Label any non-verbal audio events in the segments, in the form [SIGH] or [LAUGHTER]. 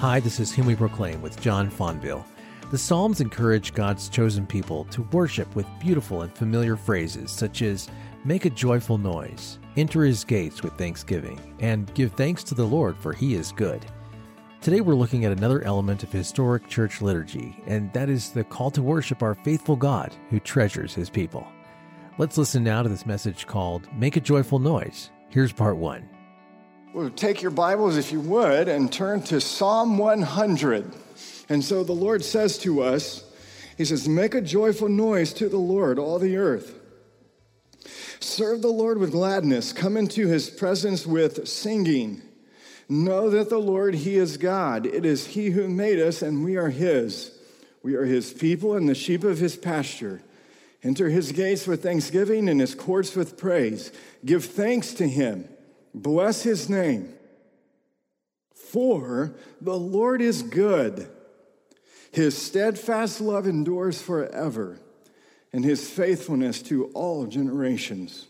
Hi, this is Him We Proclaim with John Fonville. The Psalms encourage God's chosen people to worship with beautiful and familiar phrases such as make a joyful noise, enter his gates with thanksgiving, and give thanks to the Lord for he is good. Today we're looking at another element of historic church liturgy, and that is the call to worship our faithful God who treasures his people. Let's listen now to this message called Make a Joyful Noise. Here's part one. Well, take your Bibles, if you would, and turn to Psalm 100. And so the Lord says to us, He says, Make a joyful noise to the Lord, all the earth. Serve the Lord with gladness. Come into his presence with singing. Know that the Lord, He is God. It is He who made us, and we are His. We are His people and the sheep of His pasture. Enter His gates with thanksgiving and His courts with praise. Give thanks to Him. Bless His name. For the Lord is good. His steadfast love endures forever, and His faithfulness to all generations.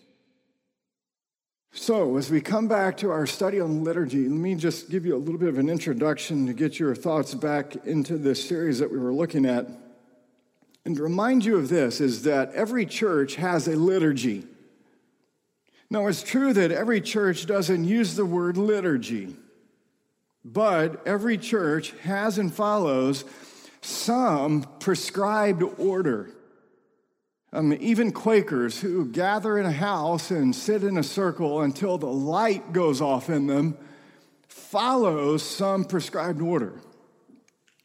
So, as we come back to our study on liturgy, let me just give you a little bit of an introduction to get your thoughts back into this series that we were looking at. And to remind you of this is that every church has a liturgy. Now, it's true that every church doesn't use the word liturgy, but every church has and follows some prescribed order. Um, even Quakers who gather in a house and sit in a circle until the light goes off in them follow some prescribed order.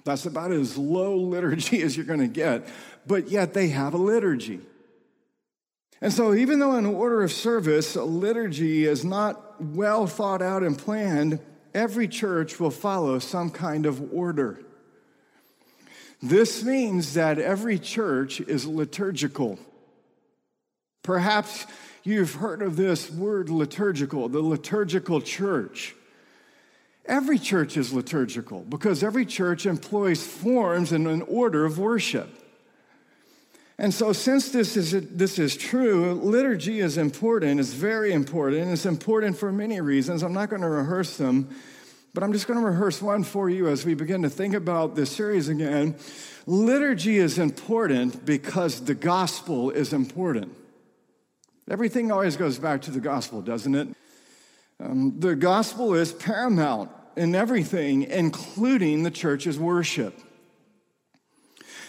That's about as low [LAUGHS] liturgy as you're going to get, but yet they have a liturgy. And so, even though an order of service, liturgy is not well thought out and planned, every church will follow some kind of order. This means that every church is liturgical. Perhaps you've heard of this word liturgical, the liturgical church. Every church is liturgical because every church employs forms and an order of worship. And so, since this is, this is true, liturgy is important, it's very important, it's important for many reasons. I'm not going to rehearse them. But I'm just going to rehearse one for you as we begin to think about this series again. Liturgy is important because the gospel is important. Everything always goes back to the gospel, doesn't it? Um, the gospel is paramount in everything, including the church's worship.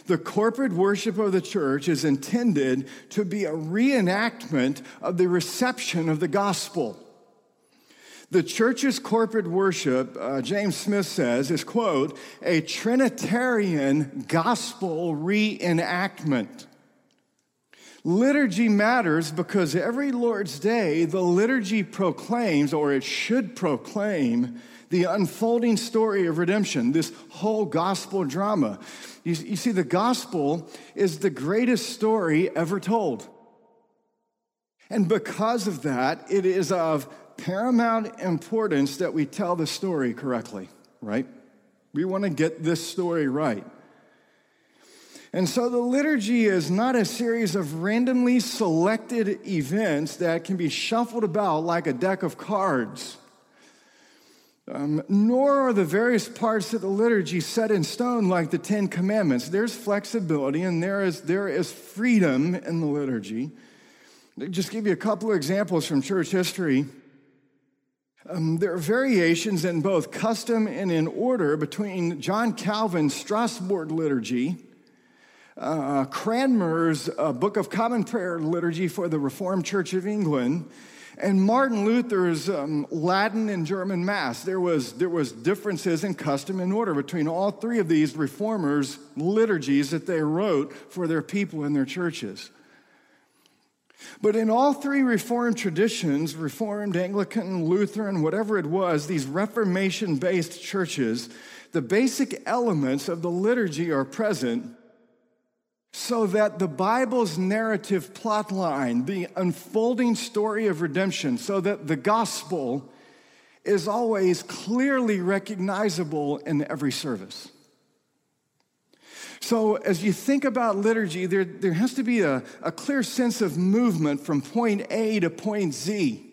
The corporate worship of the church is intended to be a reenactment of the reception of the gospel. The church's corporate worship, uh, James Smith says, is, quote, a Trinitarian gospel reenactment. Liturgy matters because every Lord's Day, the liturgy proclaims, or it should proclaim, the unfolding story of redemption, this whole gospel drama. You, you see, the gospel is the greatest story ever told. And because of that, it is of paramount importance that we tell the story correctly, right? We want to get this story right. And so the liturgy is not a series of randomly selected events that can be shuffled about like a deck of cards. Um, nor are the various parts of the liturgy set in stone like the Ten Commandments. There's flexibility and there is, there is freedom in the liturgy. I'll Just give you a couple of examples from church history. Um, there are variations in both custom and in order between John Calvin's Strasbourg liturgy, uh, Cranmer's uh, Book of Common Prayer liturgy for the Reformed Church of England, and Martin Luther's um, Latin and German Mass. There was, there was differences in custom and order between all three of these reformers' liturgies that they wrote for their people in their churches. But in all three Reformed traditions, Reformed, Anglican, Lutheran, whatever it was, these Reformation based churches, the basic elements of the liturgy are present so that the Bible's narrative plot line, the unfolding story of redemption, so that the gospel is always clearly recognizable in every service. So, as you think about liturgy, there, there has to be a, a clear sense of movement from point A to point Z.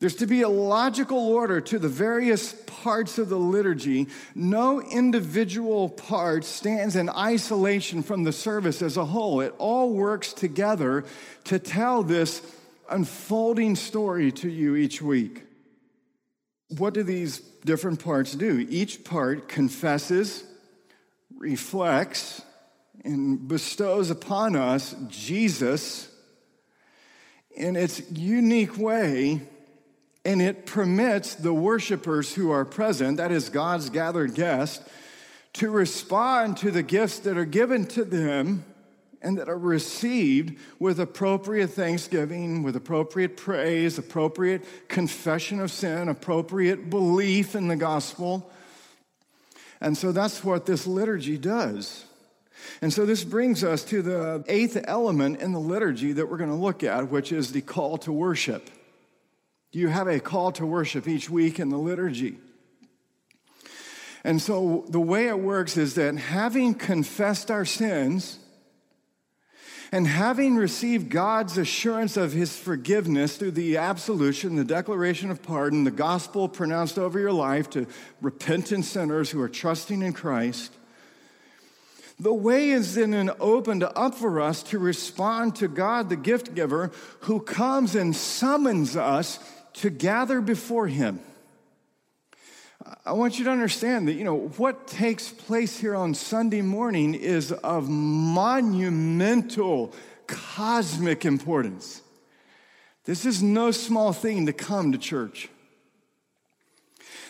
There's to be a logical order to the various parts of the liturgy. No individual part stands in isolation from the service as a whole. It all works together to tell this unfolding story to you each week. What do these different parts do? Each part confesses, reflects, and bestows upon us Jesus in its unique way and it permits the worshipers who are present, that is God's gathered guests, to respond to the gifts that are given to them and that are received with appropriate thanksgiving, with appropriate praise, appropriate confession of sin, appropriate belief in the gospel. And so that's what this liturgy does. And so this brings us to the eighth element in the liturgy that we're going to look at, which is the call to worship. Do you have a call to worship each week in the liturgy. And so the way it works is that having confessed our sins and having received God's assurance of his forgiveness through the absolution, the declaration of pardon, the gospel pronounced over your life to repentant sinners who are trusting in Christ, the way is then opened up for us to respond to God, the gift giver, who comes and summons us to gather before him. I want you to understand that, you know, what takes place here on Sunday morning is of monumental, cosmic importance. This is no small thing to come to church.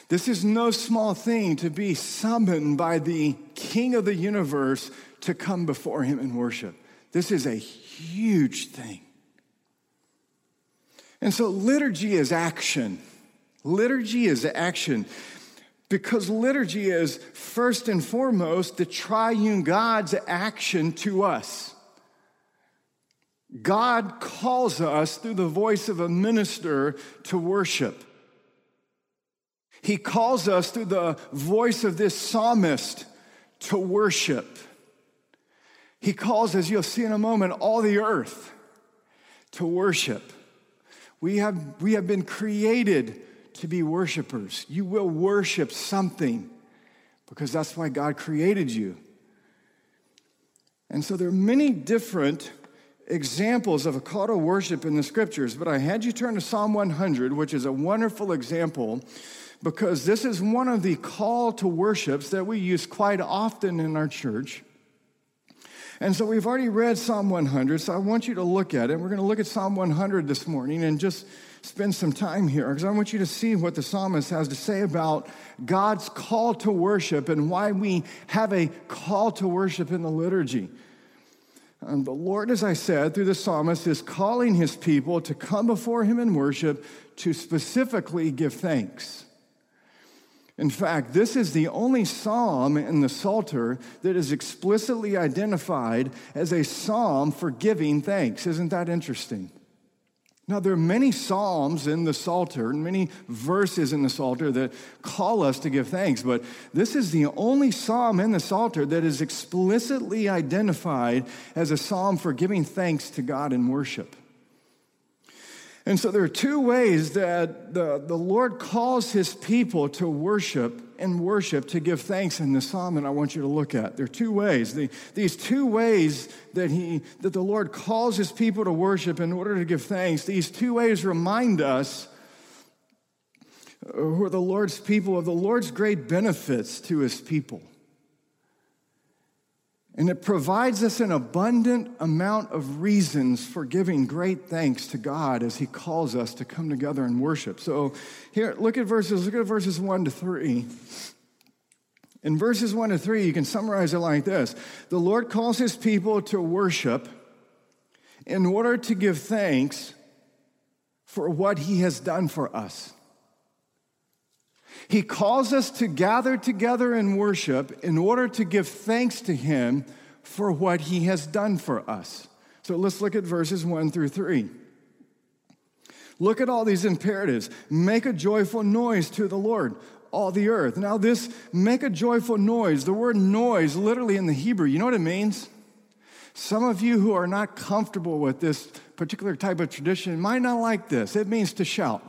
This is no small thing to be summoned by the King of the universe to come before him and worship. This is a huge thing. And so liturgy is action. Liturgy is action because liturgy is first and foremost the triune God's action to us. God calls us through the voice of a minister to worship. He calls us through the voice of this psalmist to worship. He calls, as you'll see in a moment, all the earth to worship. We have, we have been created to be worshipers. You will worship something because that's why God created you. And so there are many different examples of a call to worship in the scriptures, but I had you turn to Psalm 100, which is a wonderful example because this is one of the call to worships that we use quite often in our church. And so we've already read Psalm 100, so I want you to look at it. We're going to look at Psalm 100 this morning and just spend some time here because I want you to see what the psalmist has to say about God's call to worship and why we have a call to worship in the liturgy. Um, and the Lord, as I said, through the psalmist, is calling his people to come before him in worship to specifically give thanks. In fact, this is the only psalm in the Psalter that is explicitly identified as a psalm for giving thanks. Isn't that interesting? Now, there are many psalms in the Psalter and many verses in the Psalter that call us to give thanks, but this is the only psalm in the Psalter that is explicitly identified as a psalm for giving thanks to God in worship. And so there are two ways that the, the Lord calls his people to worship and worship, to give thanks in the psalm that I want you to look at. There are two ways. The, these two ways that, he, that the Lord calls his people to worship in order to give thanks, these two ways remind us who are the Lord's people of the Lord's great benefits to his people. And it provides us an abundant amount of reasons for giving great thanks to God as He calls us to come together and worship. So here, look at verses, look at verses one to three. In verses one to three, you can summarize it like this The Lord calls His people to worship in order to give thanks for what He has done for us. He calls us to gather together in worship in order to give thanks to Him for what He has done for us. So let's look at verses 1 through 3. Look at all these imperatives. Make a joyful noise to the Lord, all the earth. Now, this make a joyful noise, the word noise, literally in the Hebrew, you know what it means? Some of you who are not comfortable with this particular type of tradition might not like this. It means to shout.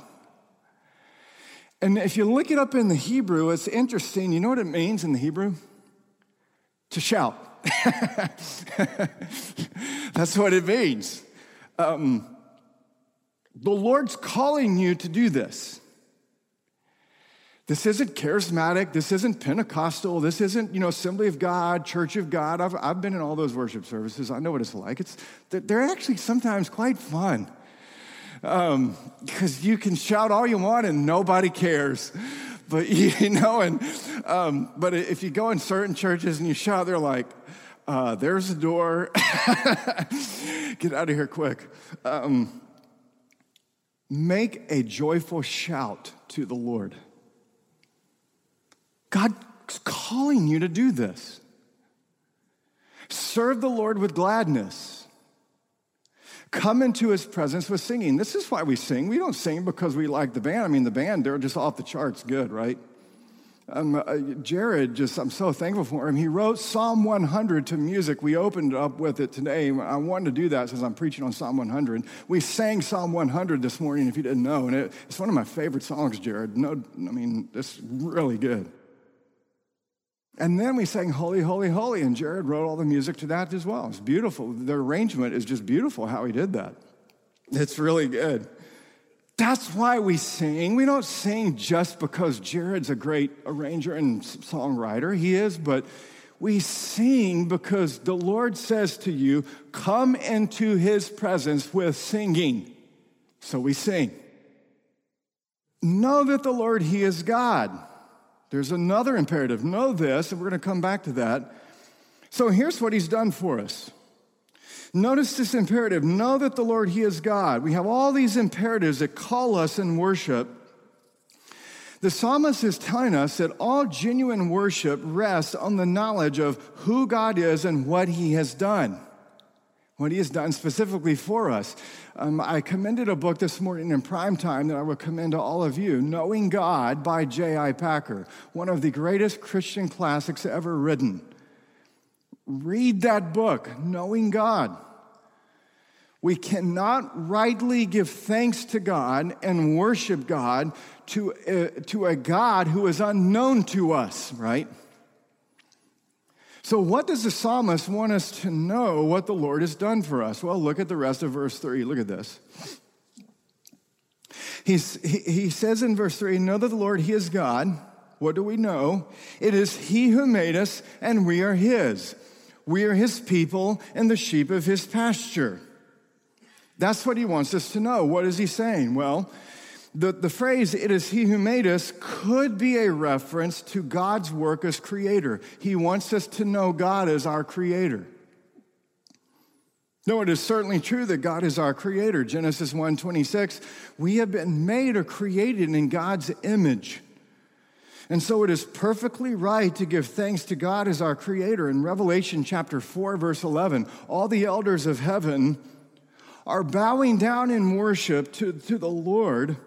And if you look it up in the Hebrew, it's interesting. You know what it means in the Hebrew? To shout. [LAUGHS] That's what it means. Um, the Lord's calling you to do this. This isn't charismatic. This isn't Pentecostal. This isn't, you know, Assembly of God, Church of God. I've, I've been in all those worship services. I know what it's like. It's, they're actually sometimes quite fun because um, you can shout all you want and nobody cares. But, [LAUGHS] you know, and, um, but if you go in certain churches and you shout, they're like, uh, there's a door. [LAUGHS] Get out of here quick. Um, make a joyful shout to the Lord. God's calling you to do this. Serve the Lord with gladness. Come into his presence with singing. This is why we sing. We don't sing because we like the band. I mean, the band, they're just off the charts good, right? Um, uh, Jared, just I'm so thankful for him. He wrote Psalm 100 to music. We opened up with it today. I wanted to do that since I'm preaching on Psalm 100. We sang Psalm 100 this morning, if you didn't know, and it, it's one of my favorite songs, Jared. No, I mean, it's really good. And then we sang Holy, Holy, Holy, and Jared wrote all the music to that as well. It's beautiful. The arrangement is just beautiful how he did that. It's really good. That's why we sing. We don't sing just because Jared's a great arranger and songwriter. He is, but we sing because the Lord says to you, Come into his presence with singing. So we sing. Know that the Lord, he is God. There's another imperative. Know this, and we're going to come back to that. So here's what he's done for us. Notice this imperative know that the Lord, He is God. We have all these imperatives that call us in worship. The psalmist is telling us that all genuine worship rests on the knowledge of who God is and what He has done what he has done specifically for us. Um, I commended a book this morning in prime time that I would commend to all of you Knowing God by J.I. Packer, one of the greatest Christian classics ever written. Read that book, Knowing God. We cannot rightly give thanks to God and worship God to, uh, to a God who is unknown to us, right? So, what does the psalmist want us to know what the Lord has done for us? Well, look at the rest of verse 3. Look at this. He's, he, he says in verse 3 Know that the Lord, He is God. What do we know? It is He who made us, and we are His. We are His people and the sheep of His pasture. That's what He wants us to know. What is He saying? Well, the, the phrase, it is he who made us, could be a reference to God's work as creator. He wants us to know God as our creator. No, it is certainly true that God is our creator. Genesis 1:26, we have been made or created in God's image. And so it is perfectly right to give thanks to God as our creator. In Revelation chapter 4 verse 11, all the elders of heaven are bowing down in worship to, to the Lord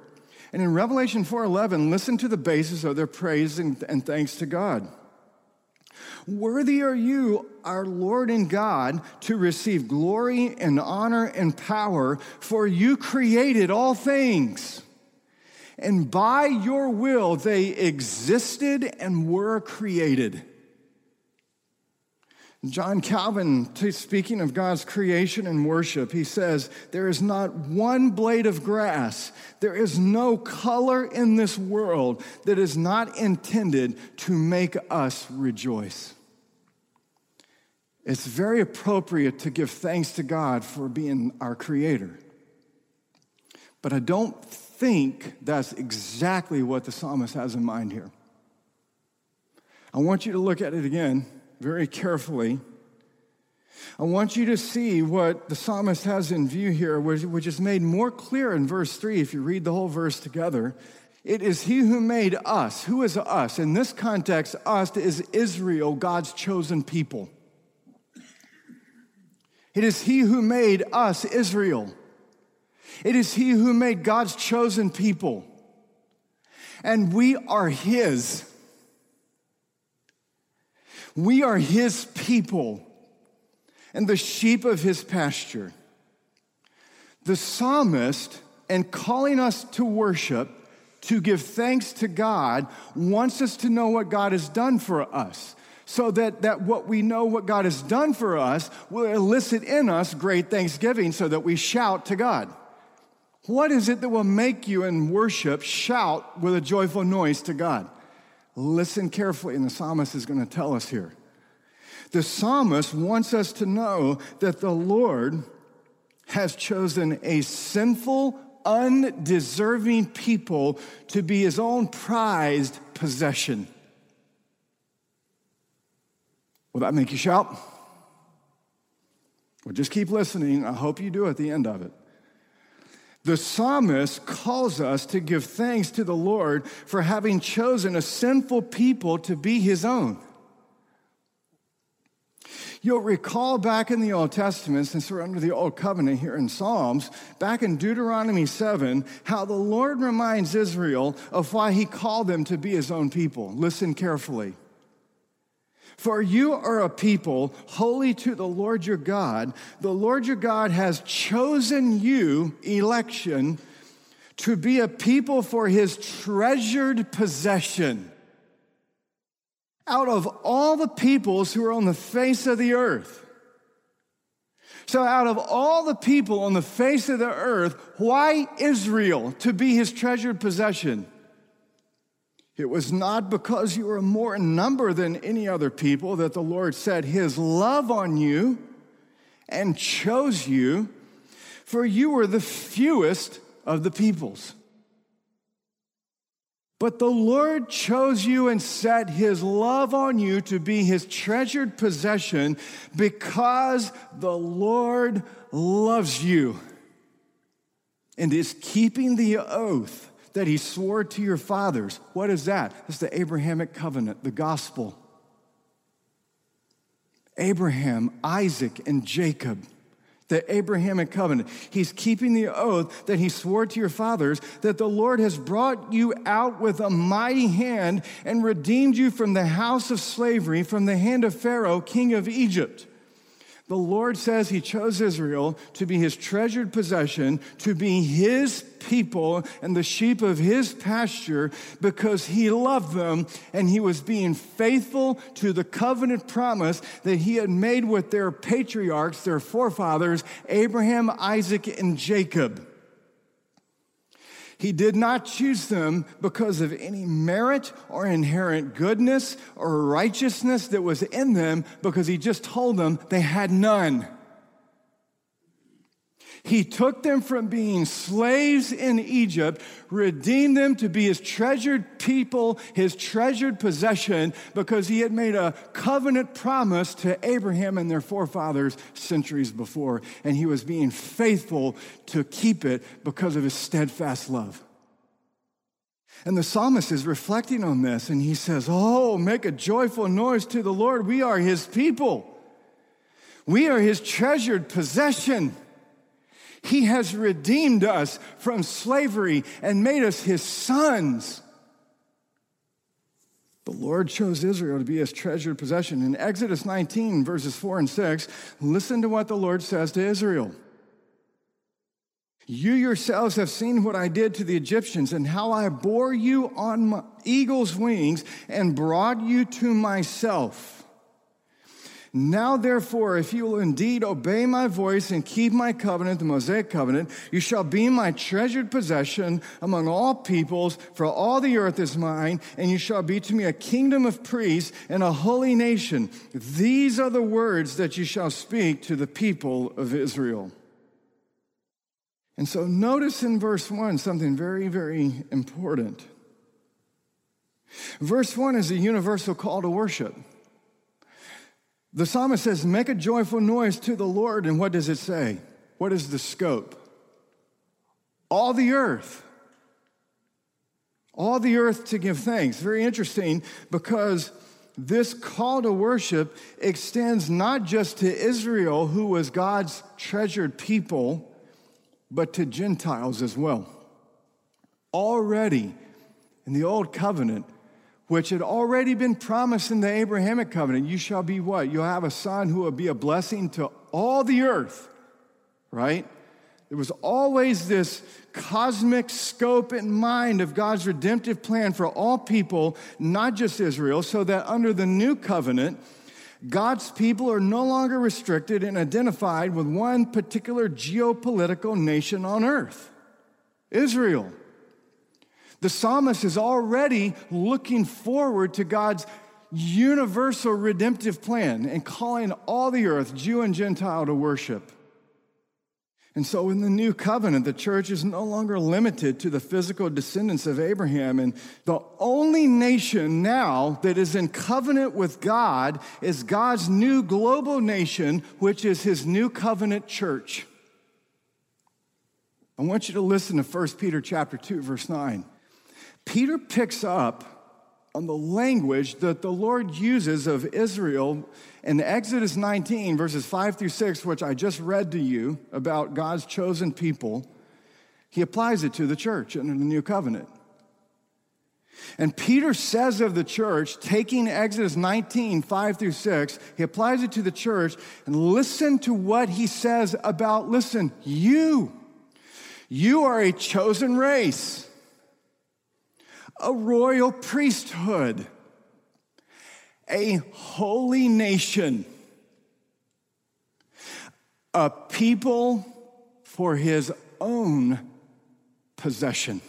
and in Revelation 4:11, listen to the basis of their praise and, and thanks to God. Worthy are you, our Lord and God, to receive glory and honor and power, for you created all things. And by your will they existed and were created. John Calvin, speaking of God's creation and worship, he says, There is not one blade of grass, there is no color in this world that is not intended to make us rejoice. It's very appropriate to give thanks to God for being our creator. But I don't think that's exactly what the psalmist has in mind here. I want you to look at it again very carefully. I want you to see what the psalmist has in view here, which is made more clear in verse 3 if you read the whole verse together. It is He who made us. Who is us? In this context, us is Israel, God's chosen people. It is He who made us, Israel. It is He who made God's chosen people. And we are His. We are his people and the sheep of his pasture. The psalmist, and calling us to worship, to give thanks to God wants us to know what God has done for us. So that, that what we know what God has done for us will elicit in us great thanksgiving so that we shout to God. What is it that will make you in worship shout with a joyful noise to God? Listen carefully, and the psalmist is going to tell us here. The psalmist wants us to know that the Lord has chosen a sinful, undeserving people to be his own prized possession. Will that make you shout? Well, just keep listening. I hope you do at the end of it. The psalmist calls us to give thanks to the Lord for having chosen a sinful people to be his own. You'll recall back in the Old Testament, since we're under the Old Covenant here in Psalms, back in Deuteronomy 7, how the Lord reminds Israel of why he called them to be his own people. Listen carefully. For you are a people holy to the Lord your God. The Lord your God has chosen you, election, to be a people for his treasured possession. Out of all the peoples who are on the face of the earth. So, out of all the people on the face of the earth, why Israel to be his treasured possession? It was not because you were more in number than any other people that the Lord set his love on you and chose you, for you were the fewest of the peoples. But the Lord chose you and set his love on you to be his treasured possession because the Lord loves you and is keeping the oath that he swore to your fathers. What is that? It's the Abrahamic covenant, the gospel. Abraham, Isaac, and Jacob, the Abrahamic covenant. He's keeping the oath that he swore to your fathers that the Lord has brought you out with a mighty hand and redeemed you from the house of slavery, from the hand of Pharaoh, king of Egypt. The Lord says He chose Israel to be His treasured possession, to be His people and the sheep of His pasture because He loved them and He was being faithful to the covenant promise that He had made with their patriarchs, their forefathers, Abraham, Isaac, and Jacob. He did not choose them because of any merit or inherent goodness or righteousness that was in them, because he just told them they had none. He took them from being slaves in Egypt, redeemed them to be his treasured people, his treasured possession, because he had made a covenant promise to Abraham and their forefathers centuries before. And he was being faithful to keep it because of his steadfast love. And the psalmist is reflecting on this and he says, Oh, make a joyful noise to the Lord. We are his people, we are his treasured possession. He has redeemed us from slavery and made us his sons. The Lord chose Israel to be his treasured possession. In Exodus 19, verses 4 and 6, listen to what the Lord says to Israel. You yourselves have seen what I did to the Egyptians and how I bore you on my eagle's wings and brought you to myself. Now, therefore, if you will indeed obey my voice and keep my covenant, the Mosaic covenant, you shall be my treasured possession among all peoples, for all the earth is mine, and you shall be to me a kingdom of priests and a holy nation. These are the words that you shall speak to the people of Israel. And so notice in verse 1 something very, very important. Verse 1 is a universal call to worship. The psalmist says, Make a joyful noise to the Lord. And what does it say? What is the scope? All the earth. All the earth to give thanks. Very interesting because this call to worship extends not just to Israel, who was God's treasured people, but to Gentiles as well. Already in the Old Covenant, which had already been promised in the Abrahamic covenant. You shall be what? You'll have a son who will be a blessing to all the earth, right? There was always this cosmic scope in mind of God's redemptive plan for all people, not just Israel, so that under the new covenant, God's people are no longer restricted and identified with one particular geopolitical nation on earth Israel. The psalmist is already looking forward to God's universal redemptive plan and calling all the earth, Jew and Gentile, to worship. And so in the new covenant, the church is no longer limited to the physical descendants of Abraham. And the only nation now that is in covenant with God is God's new global nation, which is his new covenant church. I want you to listen to 1 Peter chapter 2, verse 9. Peter picks up on the language that the Lord uses of Israel in Exodus 19, verses 5 through 6, which I just read to you about God's chosen people, he applies it to the church under the new covenant. And Peter says of the church, taking Exodus 19, 5 through 6, he applies it to the church, and listen to what he says about, listen, you. You are a chosen race, a royal priesthood a holy nation, a people for his own possession.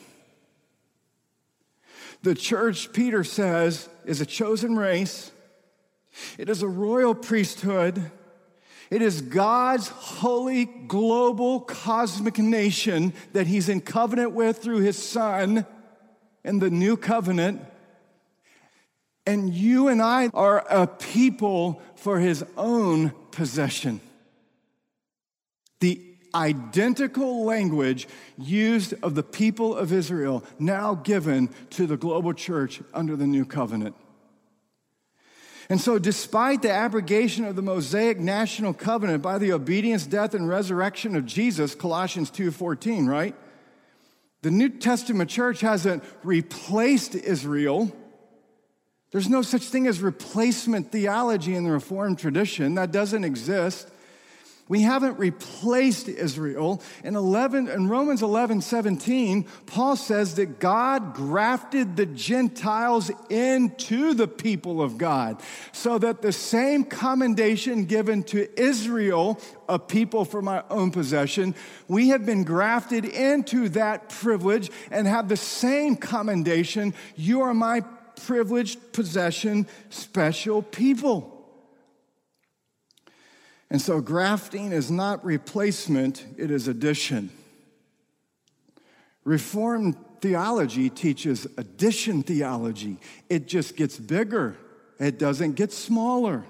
The church, Peter says, is a chosen race. It is a royal priesthood. It is God's holy, global, cosmic nation that he's in covenant with through his son in the new covenant. And you and I are a people for his own possession. The identical language used of the people of Israel now given to the global church under the new covenant. And so, despite the abrogation of the Mosaic national covenant by the obedience, death, and resurrection of Jesus, Colossians 2:14, right? The New Testament church hasn't replaced Israel there's no such thing as replacement theology in the Reformed tradition. That doesn't exist. We haven't replaced Israel. In 11 in Romans 11, 17, Paul says that God grafted the Gentiles into the people of God. So that the same commendation given to Israel, a people for my own possession, we have been grafted into that privilege and have the same commendation. You are my privileged possession, special people. And so grafting is not replacement, it is addition. Reformed theology teaches addition theology. It just gets bigger, it doesn't get smaller.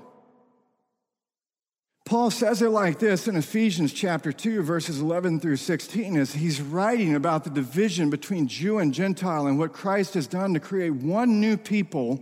Paul says it like this in Ephesians chapter 2, verses 11 through 16, as he's writing about the division between Jew and Gentile and what Christ has done to create one new people.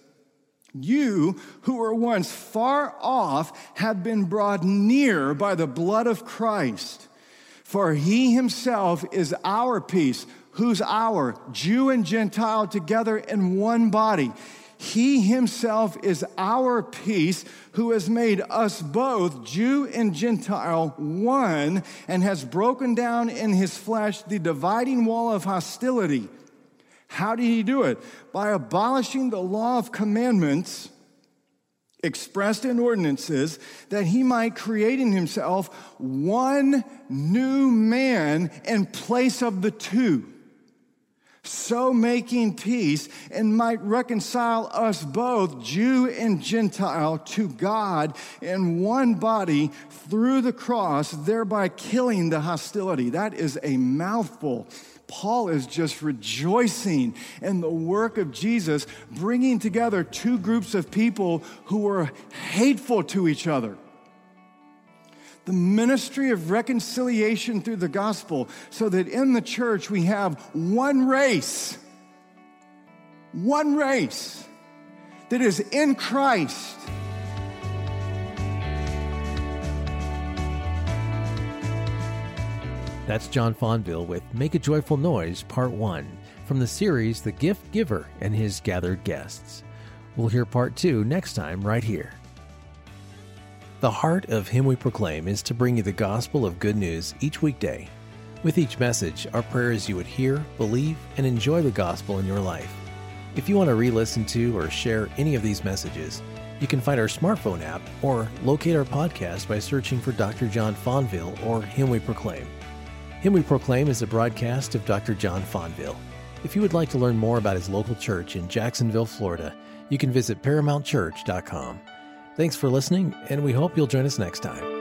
you who were once far off have been brought near by the blood of Christ. For he himself is our peace. Who's our? Jew and Gentile together in one body. He himself is our peace, who has made us both, Jew and Gentile, one, and has broken down in his flesh the dividing wall of hostility. How did he do it? By abolishing the law of commandments expressed in ordinances, that he might create in himself one new man in place of the two so making peace and might reconcile us both, Jew and Gentile, to God in one body through the cross, thereby killing the hostility. That is a mouthful. Paul is just rejoicing in the work of Jesus, bringing together two groups of people who were hateful to each other. the ministry of reconciliation through the gospel, so that in the church we have one race, one race that is in Christ. That's John Fonville with Make a Joyful Noise, Part 1, from the series The Gift Giver and His Gathered Guests. We'll hear Part 2 next time, right here. The heart of Him We Proclaim is to bring you the gospel of good news each weekday. With each message, our prayer is you would hear, believe, and enjoy the gospel in your life. If you want to re listen to or share any of these messages, you can find our smartphone app or locate our podcast by searching for Dr. John Fonville or Him We Proclaim. Him We Proclaim is a broadcast of Dr. John Fonville. If you would like to learn more about his local church in Jacksonville, Florida, you can visit ParamountChurch.com. Thanks for listening, and we hope you'll join us next time.